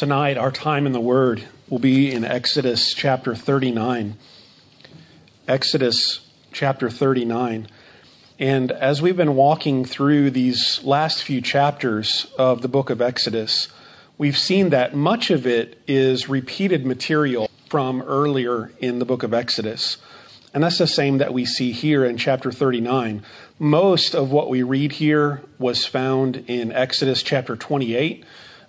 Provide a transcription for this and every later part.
Tonight, our time in the Word will be in Exodus chapter 39. Exodus chapter 39. And as we've been walking through these last few chapters of the book of Exodus, we've seen that much of it is repeated material from earlier in the book of Exodus. And that's the same that we see here in chapter 39. Most of what we read here was found in Exodus chapter 28.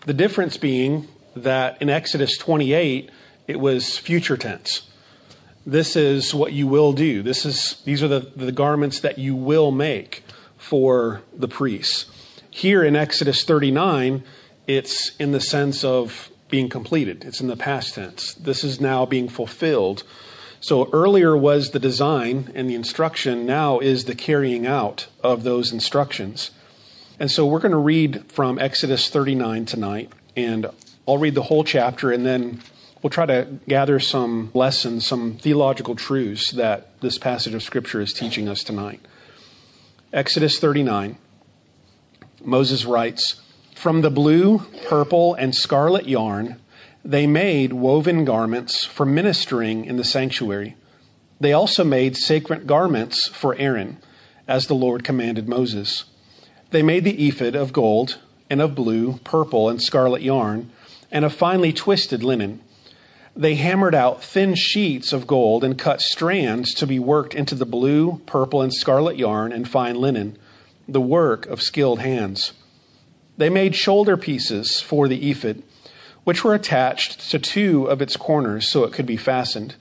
The difference being that in Exodus 28, it was future tense. This is what you will do. This is, these are the, the garments that you will make for the priests. Here in Exodus 39, it's in the sense of being completed. It's in the past tense. This is now being fulfilled. So earlier was the design and the instruction, now is the carrying out of those instructions. And so we're going to read from Exodus 39 tonight, and I'll read the whole chapter and then we'll try to gather some lessons, some theological truths that this passage of Scripture is teaching us tonight. Exodus 39, Moses writes, From the blue, purple, and scarlet yarn, they made woven garments for ministering in the sanctuary. They also made sacred garments for Aaron, as the Lord commanded Moses. They made the ephod of gold and of blue, purple, and scarlet yarn and of finely twisted linen. They hammered out thin sheets of gold and cut strands to be worked into the blue, purple, and scarlet yarn and fine linen, the work of skilled hands. They made shoulder pieces for the ephod, which were attached to two of its corners so it could be fastened.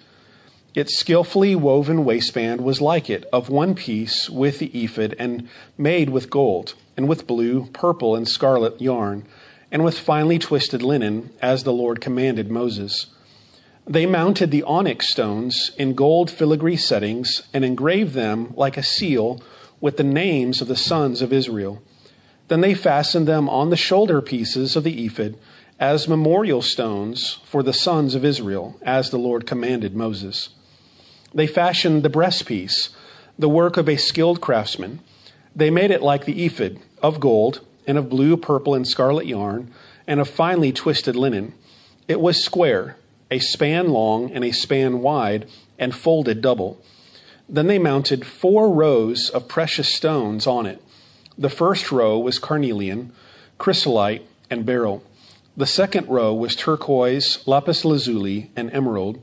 Its skillfully woven waistband was like it, of one piece with the ephod, and made with gold, and with blue, purple, and scarlet yarn and with finely twisted linen, as the Lord commanded Moses. They mounted the onyx stones in gold filigree settings and engraved them like a seal with the names of the sons of Israel. Then they fastened them on the shoulder pieces of the ephod as memorial stones for the sons of Israel, as the Lord commanded Moses. They fashioned the breastpiece, the work of a skilled craftsman. They made it like the ephod of gold and of blue, purple, and scarlet yarn, and of finely twisted linen. It was square, a span long and a span wide, and folded double. Then they mounted four rows of precious stones on it. The first row was carnelian, chrysolite, and beryl. The second row was turquoise, lapis lazuli, and emerald.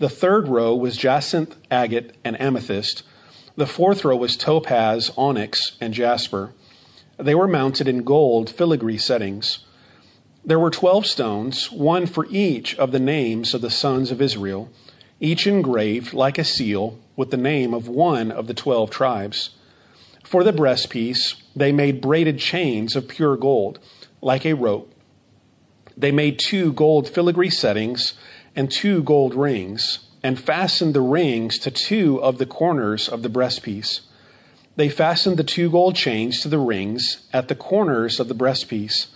The third row was jacinth, agate, and amethyst. The fourth row was topaz, onyx, and jasper. They were mounted in gold filigree settings. There were twelve stones, one for each of the names of the sons of Israel, each engraved like a seal with the name of one of the twelve tribes. For the breastpiece, they made braided chains of pure gold, like a rope. They made two gold filigree settings and two gold rings, and fastened the rings to two of the corners of the breastpiece. They fastened the two gold chains to the rings at the corners of the breastpiece,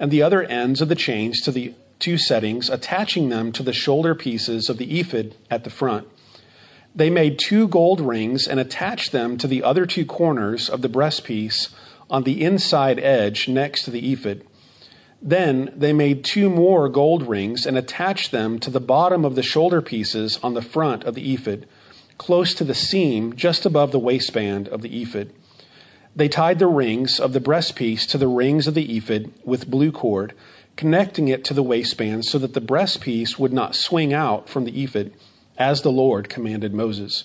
and the other ends of the chains to the two settings, attaching them to the shoulder pieces of the ephod at the front. They made two gold rings and attached them to the other two corners of the breastpiece on the inside edge next to the ephod. Then they made two more gold rings and attached them to the bottom of the shoulder pieces on the front of the ephod close to the seam just above the waistband of the ephod. They tied the rings of the breastpiece to the rings of the ephod with blue cord, connecting it to the waistband so that the breastpiece would not swing out from the ephod, as the Lord commanded Moses.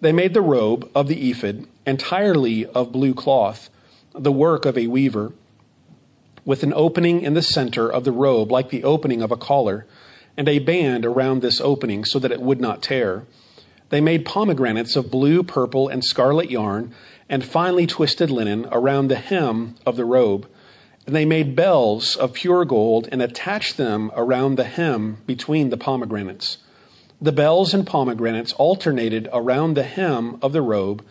They made the robe of the ephod entirely of blue cloth, the work of a weaver, with an opening in the center of the robe like the opening of a collar, and a band around this opening so that it would not tear. They made pomegranates of blue, purple, and scarlet yarn, and finely twisted linen around the hem of the robe. And they made bells of pure gold and attached them around the hem between the pomegranates. The bells and pomegranates alternated around the hem of the robe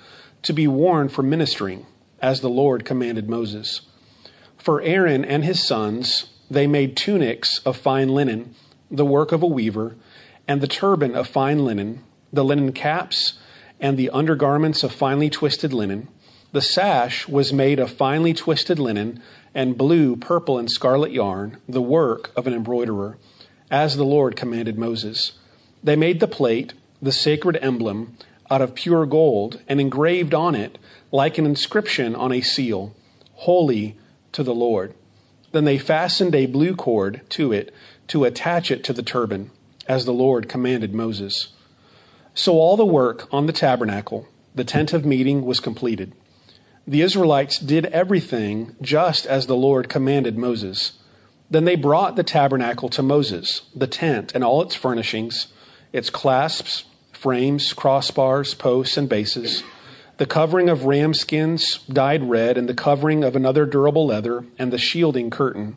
to be worn for ministering, as the Lord commanded Moses. For Aaron and his sons, they made tunics of fine linen, the work of a weaver, and the turban of fine linen the linen caps, and the undergarments of finely twisted linen. The sash was made of finely twisted linen, and blue, purple, and scarlet yarn, the work of an embroiderer, as the Lord commanded Moses. They made the plate, the sacred emblem, out of pure gold, and engraved on it, like an inscription on a seal, Holy to the Lord. Then they fastened a blue cord to it to attach it to the turban, as the Lord commanded Moses. So all the work on the tabernacle, the tent of meeting, was completed. The Israelites did everything just as the Lord commanded Moses. Then they brought the tabernacle to Moses, the tent and all its furnishings, its clasps, frames, crossbars, posts, and bases, the covering of ram skins dyed red, and the covering of another durable leather, and the shielding curtain,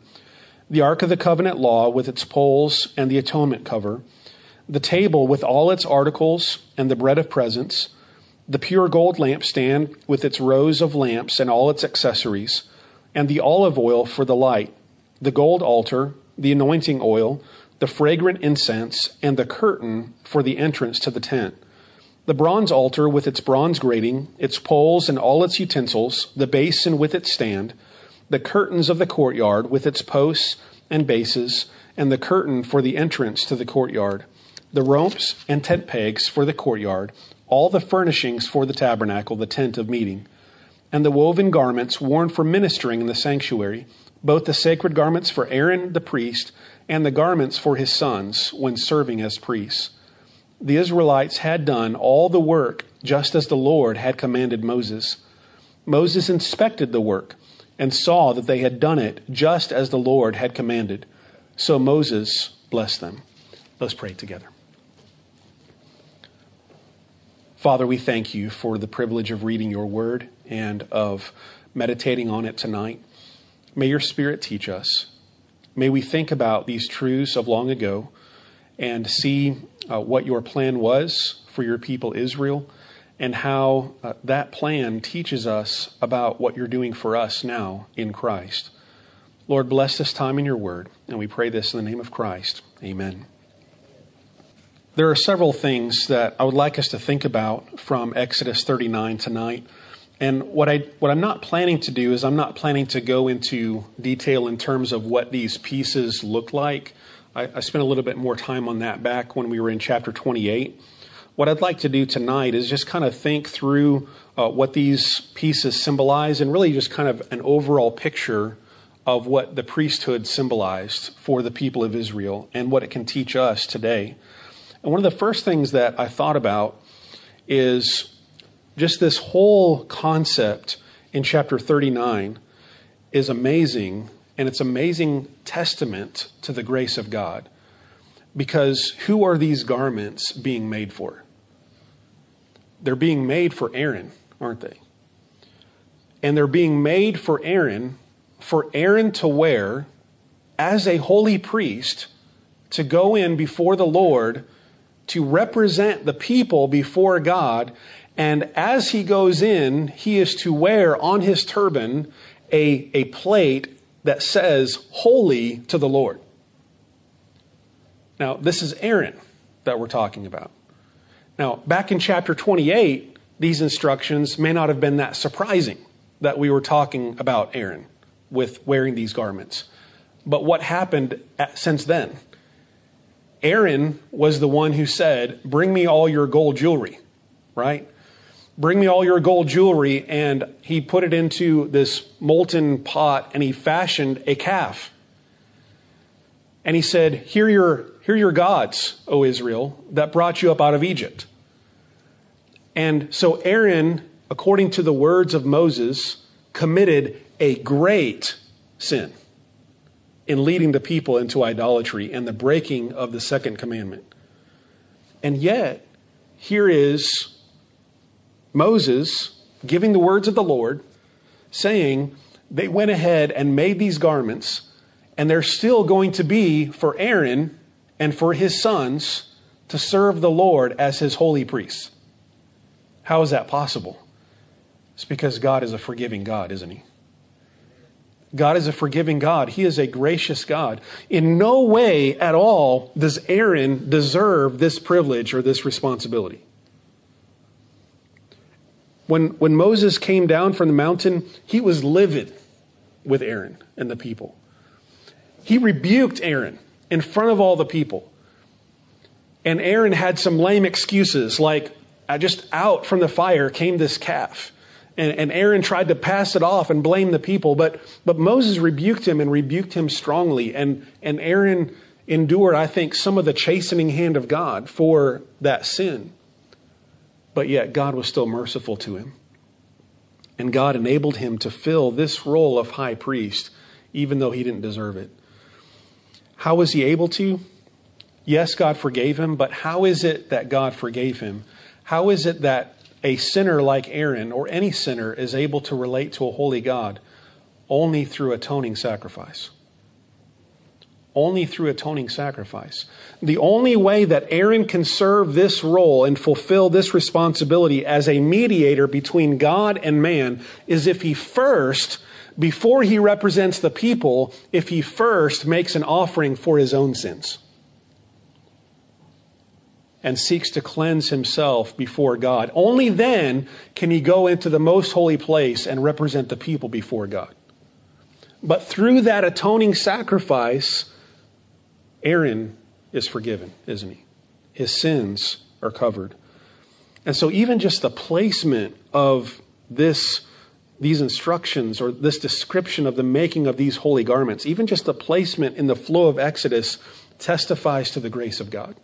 the Ark of the Covenant law with its poles and the atonement cover, the table with all its articles and the bread of presence, the pure gold lampstand with its rows of lamps and all its accessories, and the olive oil for the light, the gold altar, the anointing oil, the fragrant incense, and the curtain for the entrance to the tent. The bronze altar with its bronze grating, its poles and all its utensils, the basin with its stand, the curtains of the courtyard with its posts and bases, and the curtain for the entrance to the courtyard, the ropes and tent pegs for the courtyard, all the furnishings for the tabernacle, the tent of meeting, and the woven garments worn for ministering in the sanctuary, both the sacred garments for Aaron the priest and the garments for his sons when serving as priests. The Israelites had done all the work just as the Lord had commanded Moses. Moses inspected the work and saw that they had done it just as the Lord had commanded. So Moses blessed them. Let's pray together. Father, we thank you for the privilege of reading your word and of meditating on it tonight. May your spirit teach us. May we think about these truths of long ago and see uh, what your plan was for your people Israel and how uh, that plan teaches us about what you're doing for us now in Christ. Lord, bless this time in your word, and we pray this in the name of Christ. Amen. There are several things that I would like us to think about from Exodus 39 tonight. And what I what I'm not planning to do is I'm not planning to go into detail in terms of what these pieces look like. I, I spent a little bit more time on that back when we were in chapter 28. What I'd like to do tonight is just kind of think through uh, what these pieces symbolize and really just kind of an overall picture of what the priesthood symbolized for the people of Israel and what it can teach us today. And one of the first things that I thought about is just this whole concept in chapter 39 is amazing, and it's amazing testament to the grace of God. Because who are these garments being made for? They're being made for Aaron, aren't they? And they're being made for Aaron, for Aaron to wear as a holy priest to go in before the Lord to represent the people before God. And as he goes in, he is to wear on his turban a, a plate that says, Holy to the Lord. Now, this is Aaron that we're talking about. Now, back in chapter 28, these instructions may not have been that surprising that we were talking about Aaron with wearing these garments. But what happened at, since then? Aaron was the one who said, Bring me all your gold jewelry, right? Bring me all your gold jewelry. And he put it into this molten pot and he fashioned a calf. And he said, Here your, here your gods, O Israel, that brought you up out of Egypt. And so Aaron, according to the words of Moses, committed a great sin in leading the people into idolatry and the breaking of the second commandment. And yet, here is Moses giving the words of the Lord, saying they went ahead and made these garments, and they're still going to be for Aaron and for his sons to serve the Lord as his holy priests. How is that possible? It's because God is a forgiving God, isn't he? God is a forgiving God. He is a gracious God. In no way at all does Aaron deserve this privilege or this responsibility. When, when Moses came down from the mountain, he was livid. with Aaron and the people. He rebuked Aaron in front of all the people. And Aaron had some lame excuses, like, I just out from the fire came this calf. And, and, Aaron tried to pass it off and blame the people, but, but Moses rebuked him and rebuked him strongly. And, and Aaron endured, I think, some of the chastening hand of God for that sin. But yet, God was still merciful to him. And God enabled him to fill this role of high priest, even though he didn't deserve it. How was he able to? Yes, God forgave him, but how is it that God forgave him? How is it that a sinner like Aaron or any sinner is able to relate to a holy God only through atoning sacrifice. Only through atoning sacrifice. The only way that Aaron can serve this role and fulfill this responsibility as a mediator between God and man is if he first, before he represents the people, if he first makes an offering for his own sins and seeks to cleanse himself before God. Only then can he go into the most holy place and represent the people before God. But through that atoning sacrifice, Aaron is forgiven, isn't he? His sins are covered. And so, even just the placement of this, these instructions or this description of the making of these holy garments, even just the placement in the flow of Exodus, testifies to the grace of God.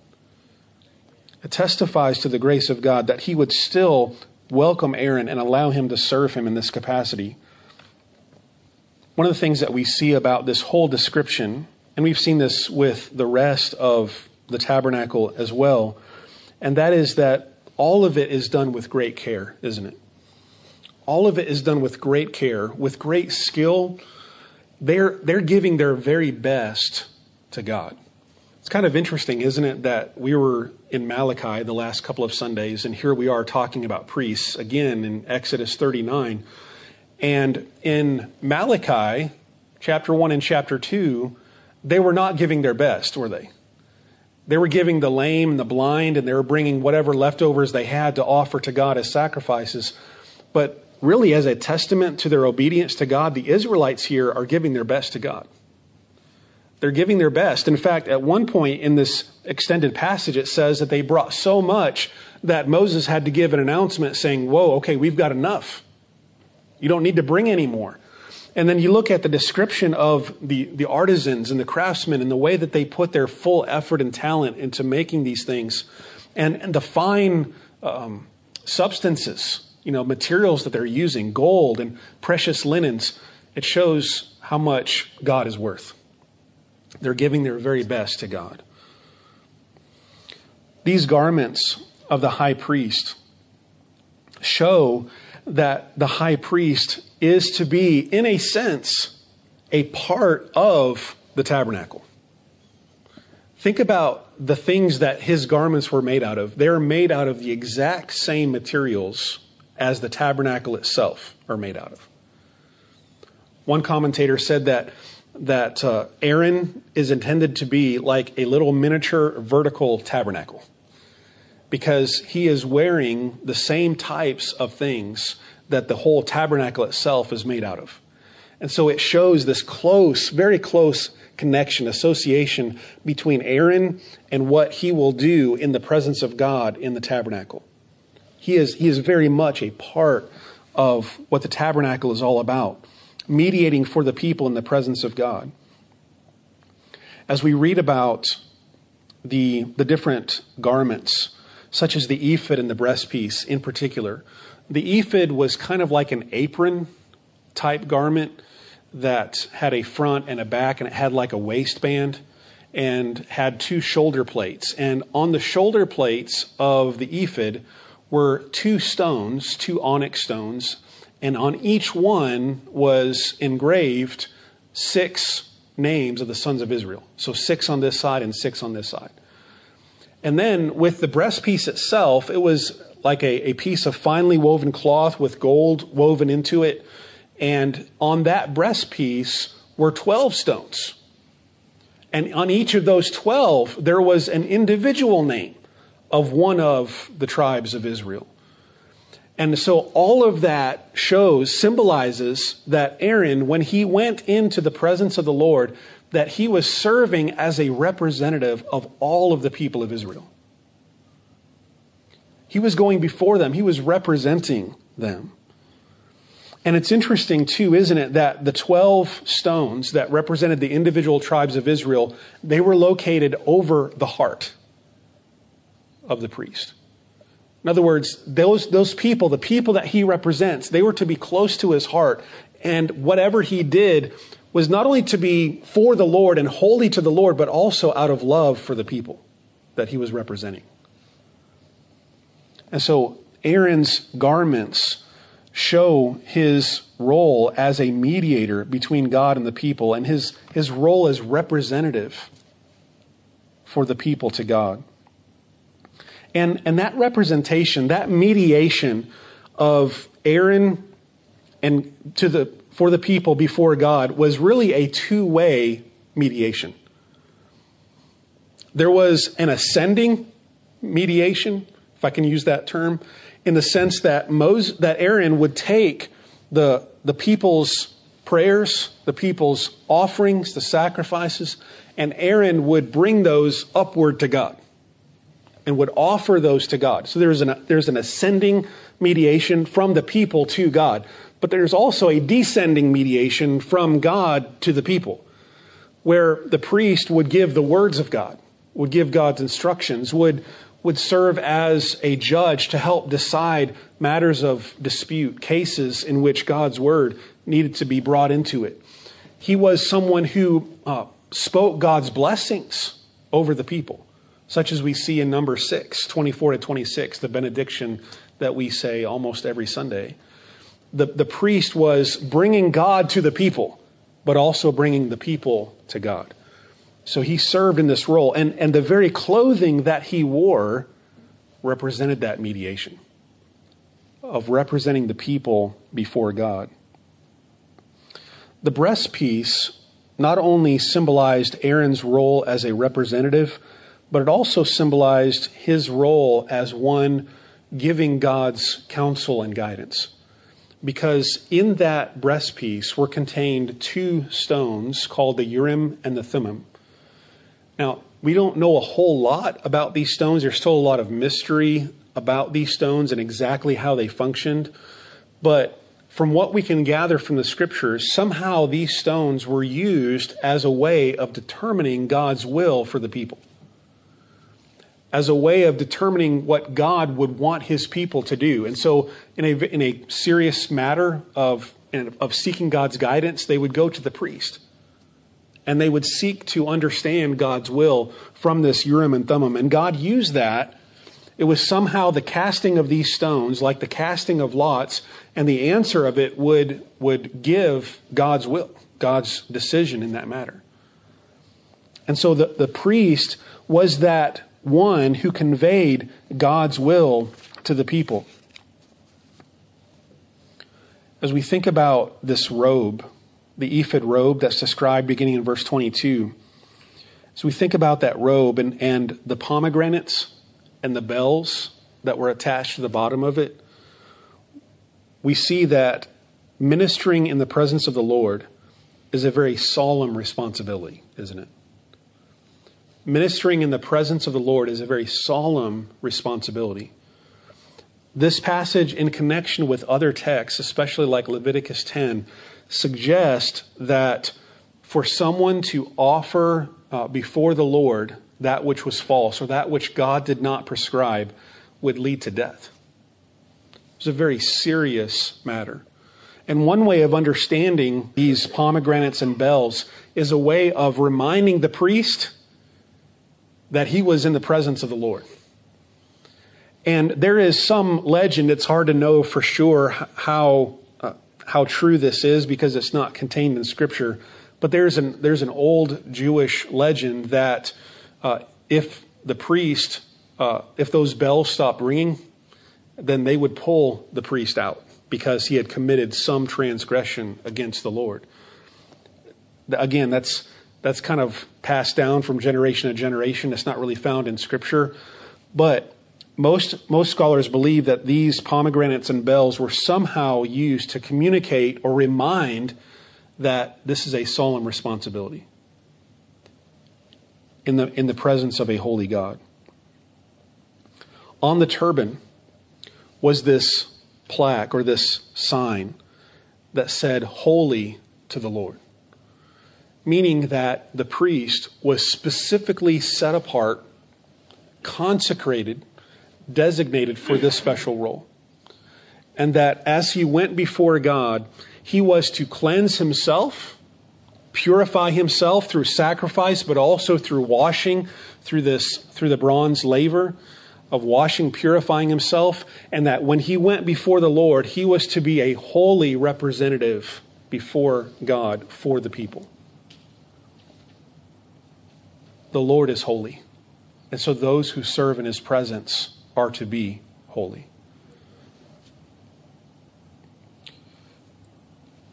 It testifies to the grace of God that he would still welcome Aaron and allow him to serve him in this capacity. One of the things that we see about this whole description, and we've seen this with the rest of the tabernacle as well, and that is that all of it is done with great care, isn't it? All of it is done with great care, with great skill. They're, they're giving their very best to God. It's kind of interesting, isn't it, that we were in Malachi the last couple of Sundays, and here we are talking about priests again in Exodus 39. And in Malachi, chapter 1 and chapter 2, they were not giving their best, were they? They were giving the lame and the blind, and they were bringing whatever leftovers they had to offer to God as sacrifices. But really, as a testament to their obedience to God, the Israelites here are giving their best to God. They're giving their best. In fact, at one point in this extended passage, it says that they brought so much that Moses had to give an announcement saying, Whoa, okay, we've got enough. You don't need to bring any more. And then you look at the description of the, the artisans and the craftsmen and the way that they put their full effort and talent into making these things and, and the fine um, substances, you know, materials that they're using, gold and precious linens. It shows how much God is worth. They're giving their very best to God. These garments of the high priest show that the high priest is to be, in a sense, a part of the tabernacle. Think about the things that his garments were made out of. They're made out of the exact same materials as the tabernacle itself are made out of. One commentator said that that uh, Aaron is intended to be like a little miniature vertical tabernacle because he is wearing the same types of things that the whole tabernacle itself is made out of. And so it shows this close, very close connection, association between Aaron and what he will do in the presence of God in the tabernacle. He is, he is very much a part of what the tabernacle is all about mediating for the people in the presence of God. As we read about the, the different garments, such as the ephod and the breastpiece in particular, the ephod was kind of like an apron type garment that had a front and a back, and it had like a waistband and had two shoulder plates. And on the shoulder plates of the ephod were two stones, two onyx stones, and on each one was engraved six names of the sons of Israel. So six on this side and six on this side. And then with the breastpiece itself, it was like a, a piece of finely woven cloth with gold woven into it. And on that breastpiece were 12 stones. And on each of those 12, there was an individual name of one of the tribes of Israel. And so all of that shows, symbolizes that Aaron, when he went into the presence of the Lord, that he was serving as a representative of all of the people of Israel. He was going before them, he was representing them. And it's interesting, too, isn't it, that the 12 stones that represented the individual tribes of Israel, they were located over the heart of the priest. In other words, those, those people, the people that he represents, they were to be close to his heart. And whatever he did was not only to be for the Lord and holy to the Lord, but also out of love for the people that he was representing. And so Aaron's garments show his role as a mediator between God and the people and his, his role as representative for the people to God. And, and that representation, that mediation of Aaron and to the, for the people before God was really a two way mediation. There was an ascending mediation, if I can use that term, in the sense that Moses, that Aaron would take the, the people's prayers, the people's offerings, the sacrifices, and Aaron would bring those upward to God and would offer those to God. So there's an, there's an ascending mediation from the people to God, but there's also a descending mediation from God to the people, where the priest would give the words of God, would give God's instructions, would would serve as a judge to help decide matters of dispute, cases in which God's word needed to be brought into it. He was someone who uh, spoke God's blessings over the people, such as we see in number 6, 24 to 26, the benediction that we say almost every Sunday. The, the priest was bringing God to the people, but also bringing the people to God. So he served in this role. And, and the very clothing that he wore represented that mediation of representing the people before God. The breastpiece not only symbolized Aaron's role as a representative, but it also symbolized his role as one giving God's counsel and guidance. Because in that breastpiece were contained two stones called the Urim and the Thummim. Now, we don't know a whole lot about these stones. There's still a lot of mystery about these stones and exactly how they functioned. But from what we can gather from the scriptures, somehow these stones were used as a way of determining God's will for the people, as a way of determining what God would want his people to do. And so, in a, in a serious matter of, of seeking God's guidance, they would go to the priest and they would seek to understand God's will from this Urim and Thummim. And God used that. It was somehow the casting of these stones, like the casting of lots, and the answer of it would, would give God's will, God's decision in that matter. And so the, the priest was that one who conveyed God's will to the people. As we think about this robe, the ephod robe that's described beginning in verse 22. as we think about that robe and, and the pomegranates and the bells that were attached to the bottom of it. We see that ministering in the presence of the Lord is a very solemn responsibility, isn't it? Ministering in the presence of the Lord is a very solemn responsibility. This passage, in connection with other texts, especially like Leviticus 10, suggest that for someone to offer uh, before the Lord that which was false or that which God did not prescribe would lead to death. It's a very serious matter. And one way of understanding these pomegranates and bells is a way of reminding the priest that he was in the presence of the Lord. And there is some legend, it's hard to know for sure how how true this is because it's not contained in Scripture. But there's an, there's an old Jewish legend that uh, if the priest, uh, if those bells stopped ringing, then they would pull the priest out because he had committed some transgression against the Lord. Again, that's, that's kind of passed down from generation to generation. It's not really found in Scripture. But most, most scholars believe that these pomegranates and bells were somehow used to communicate or remind that this is a solemn responsibility in the, in the presence of a holy God. On the turban was this plaque or this sign that said, Holy to the Lord, meaning that the priest was specifically set apart, consecrated, designated for this special role. And that as he went before God, he was to cleanse himself, purify himself through sacrifice, but also through washing through this through the bronze laver of washing, purifying himself, and that when he went before the Lord, he was to be a holy representative before God for the people. The Lord is holy. And so those who serve in his presence are to be holy.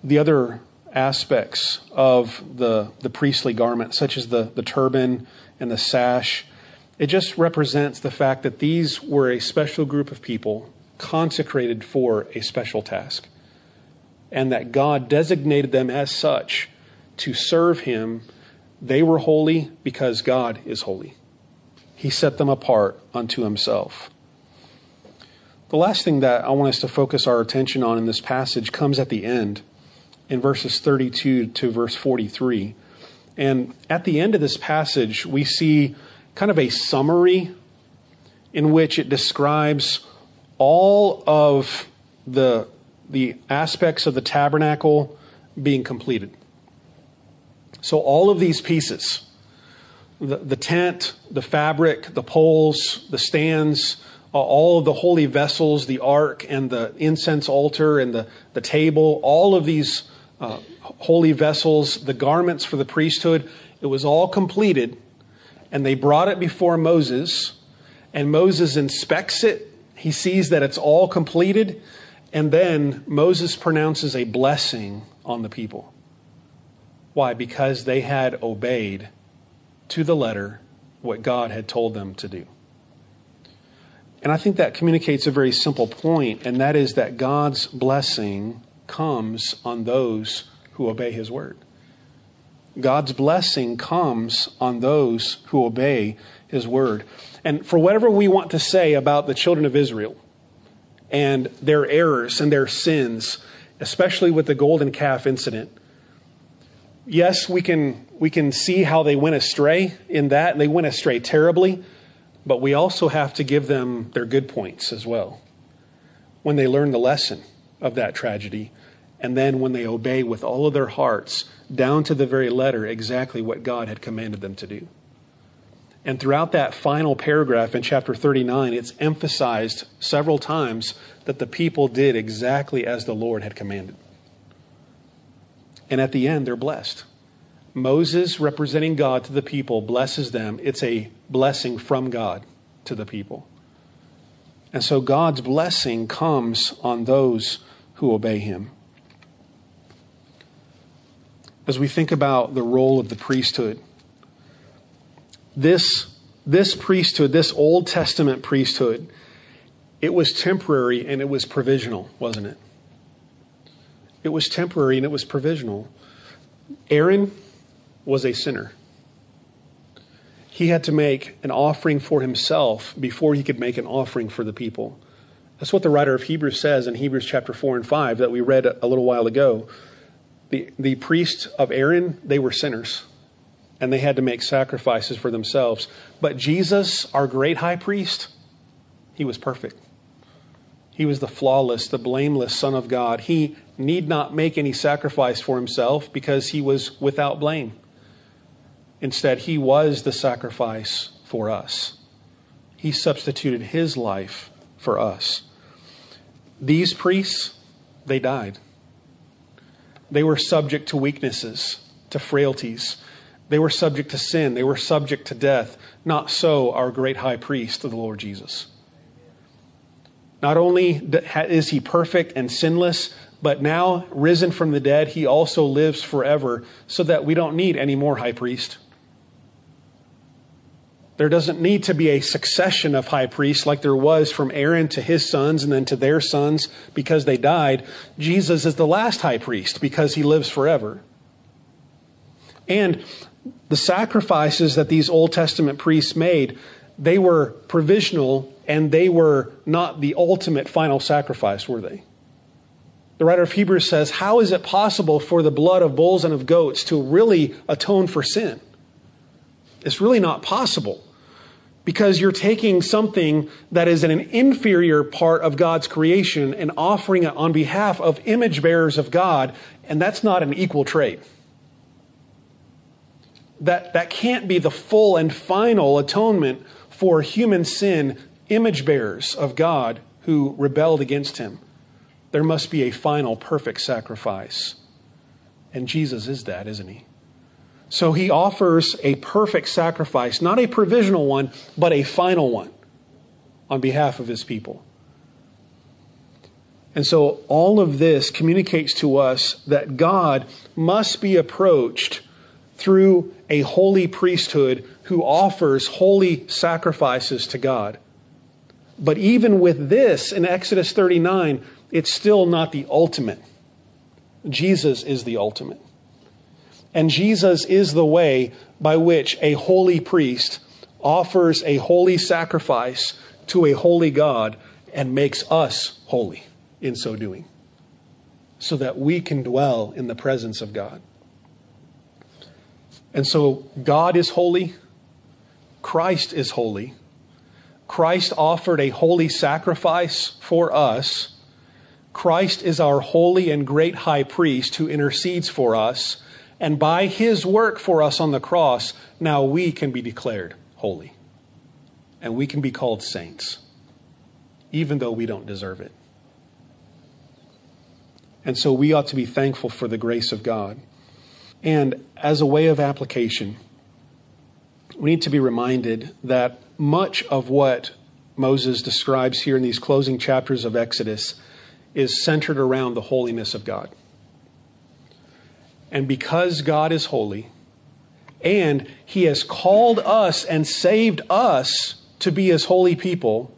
The other aspects of the, the priestly garment, such as the, the turban and the sash, it just represents the fact that these were a special group of people consecrated for a special task, and that God designated them as such to serve Him. They were holy because God is holy. He set them apart unto Himself. The last thing that I want us to focus our attention on in this passage comes at the end, in verses 32 to verse 43. And at the end of this passage, we see kind of a summary in which it describes all of the, the aspects of the tabernacle being completed. So, all of these pieces the, the tent, the fabric, the poles, the stands, uh, all of the holy vessels, the ark, and the incense altar, and the, the table, all of these uh, holy vessels, the garments for the priesthood, it was all completed and they brought it before Moses, and Moses inspects it. He sees that it's all completed, and then Moses pronounces a blessing on the people. Why? Because they had obeyed to the letter what God had told them to do. And I think that communicates a very simple point, and that is that God's blessing comes on those who obey his word. God's blessing comes on those who obey his word. And for whatever we want to say about the children of Israel and their errors and their sins, especially with the golden calf incident, yes, we can, we can see how they went astray in that, they went astray terribly, but we also have to give them their good points as well. When they learn the lesson of that tragedy, and then when they obey with all of their hearts down to the very letter exactly what God had commanded them to do. And throughout that final paragraph in chapter 39, it's emphasized several times that the people did exactly as the Lord had commanded. And at the end, they're blessed. Moses, representing God to the people, blesses them. It's a blessing from God to the people. And so God's blessing comes on those who obey him as we think about the role of the priesthood. This, this priesthood, this Old Testament priesthood, it was temporary and it was provisional, wasn't it? It was temporary and it was provisional. Aaron was a sinner. He had to make an offering for himself before he could make an offering for the people. That's what the writer of Hebrews says in Hebrews chapter 4 and 5 that we read a little while ago the, the priests of Aaron, they were sinners and they had to make sacrifices for themselves. But Jesus, our great high priest, he was perfect. He was the flawless, the blameless Son of God. He need not make any sacrifice for himself because he was without blame. Instead, he was the sacrifice for us. He substituted his life for us. These priests, they died. They were subject to weaknesses, to frailties. They were subject to sin. They were subject to death. Not so our great high priest, the Lord Jesus. Not only is he perfect and sinless, but now risen from the dead, he also lives forever so that we don't need any more high priest. There doesn't need to be a succession of high priests like there was from Aaron to his sons and then to their sons because they died. Jesus is the last high priest because he lives forever. And the sacrifices that these Old Testament priests made, they were provisional and they were not the ultimate final sacrifice, were they? The writer of Hebrews says, How is it possible for the blood of bulls and of goats to really atone for sin? It's really not possible because you're taking something that is an inferior part of God's creation and offering it on behalf of image bearers of God, and that's not an equal trade. That, that can't be the full and final atonement for human sin, image bearers of God who rebelled against him. There must be a final, perfect sacrifice. And Jesus is that, isn't he? So he offers a perfect sacrifice, not a provisional one, but a final one on behalf of his people. And so all of this communicates to us that God must be approached through a holy priesthood who offers holy sacrifices to God. But even with this in Exodus 39, it's still not the ultimate. Jesus is the ultimate. And Jesus is the way by which a holy priest offers a holy sacrifice to a holy God and makes us holy in so doing, so that we can dwell in the presence of God. And so God is holy, Christ is holy. Christ offered a holy sacrifice for us. Christ is our holy and great high priest who intercedes for us. And by his work for us on the cross, now we can be declared holy. And we can be called saints, even though we don't deserve it. And so we ought to be thankful for the grace of God. And as a way of application, we need to be reminded that much of what Moses describes here in these closing chapters of Exodus is centered around the holiness of God. And because God is holy, and he has called us and saved us to be his holy people,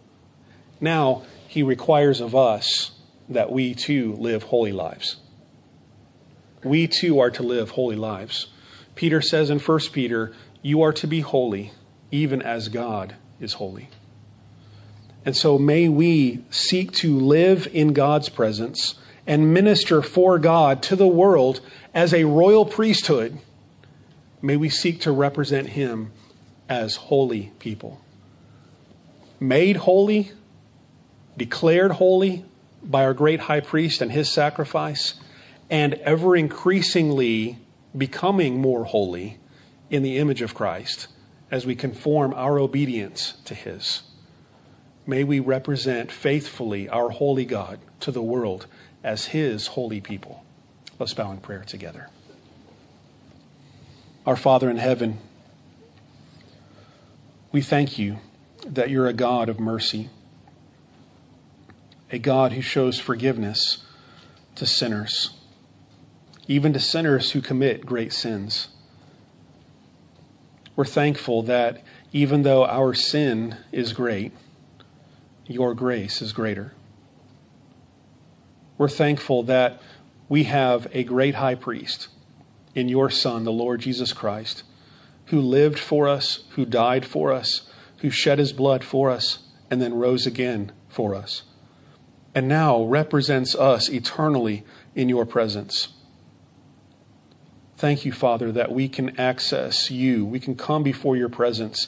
now he requires of us that we too live holy lives we too are to live holy lives. Peter says in 1 Peter, You are to be holy, even as God is holy. And so may we seek to live in God's presence and minister for God to the world as a royal priesthood. May we seek to represent Him as holy people. Made holy, declared holy by our great high priest and his sacrifice and ever increasingly becoming more holy in the image of Christ as we conform our obedience to His. May we represent faithfully our holy God to the world as His holy people. Let's bow in prayer together. Our Father in heaven, we thank you that you're a God of mercy, a God who shows forgiveness to sinners even to sinners who commit great sins. We're thankful that even though our sin is great, your grace is greater. We're thankful that we have a great high priest in your Son, the Lord Jesus Christ, who lived for us, who died for us, who shed his blood for us, and then rose again for us, and now represents us eternally in your presence. Thank you, Father, that we can access you. We can come before your presence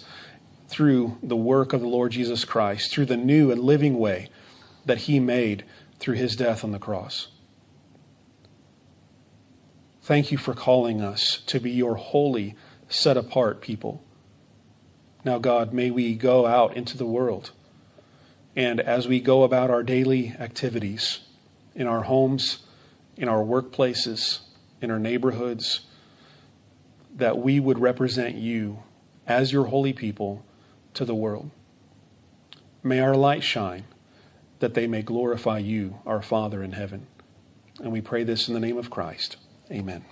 through the work of the Lord Jesus Christ, through the new and living way that he made through his death on the cross. Thank you for calling us to be your holy, set apart people. Now, God, may we go out into the world. And as we go about our daily activities in our homes, in our workplaces, in our neighborhoods, that we would represent you as your holy people to the world. May our light shine that they may glorify you, our Father in heaven. And we pray this in the name of Christ. Amen.